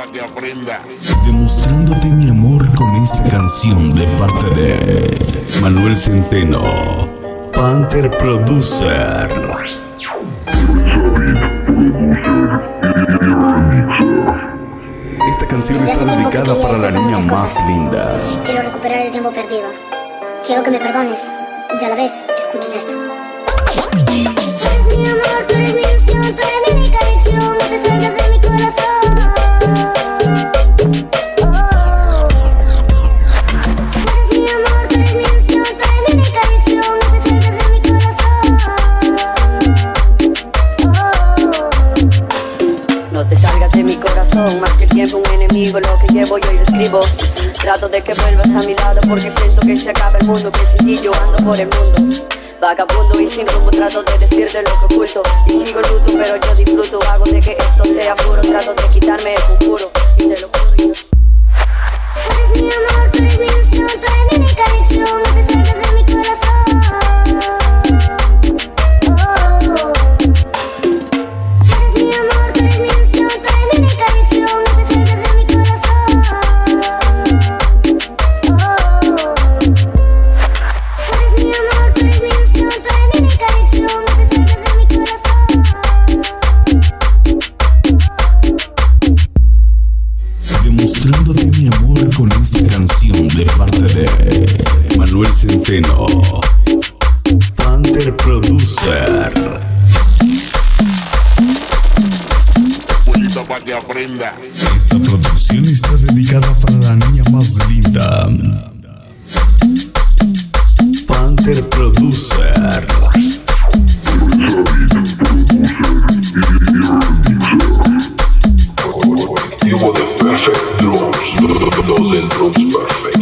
para que aprenda. Demostrándote mi amor con esta canción de parte de Manuel Centeno, Panther Producer. Esta canción está dedicada para la niña más linda. Quiero recuperar el tiempo perdido. Quiero que me perdones. Ya la ves, escuches esto. No te salgas de mi corazón, más que el tiempo un enemigo, lo que llevo yo y lo escribo. Trato de que vuelvas a mi lado porque siento que se acaba el mundo, que sin ti yo ando por el mundo. Vagabundo y sin rumbo trato de decirte lo que oculto Y sigo luto pero yo disfruto, hago de que esto sea puro Trato de quitarme el conjuro Demostrándote mi amor con esta canción de parte de Manuel Centeno, Panther Producer. Jueguito para que aprenda. Esta producción está dedicada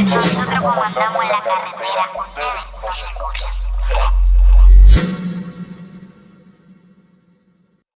Nosotros como andamos en la carretera,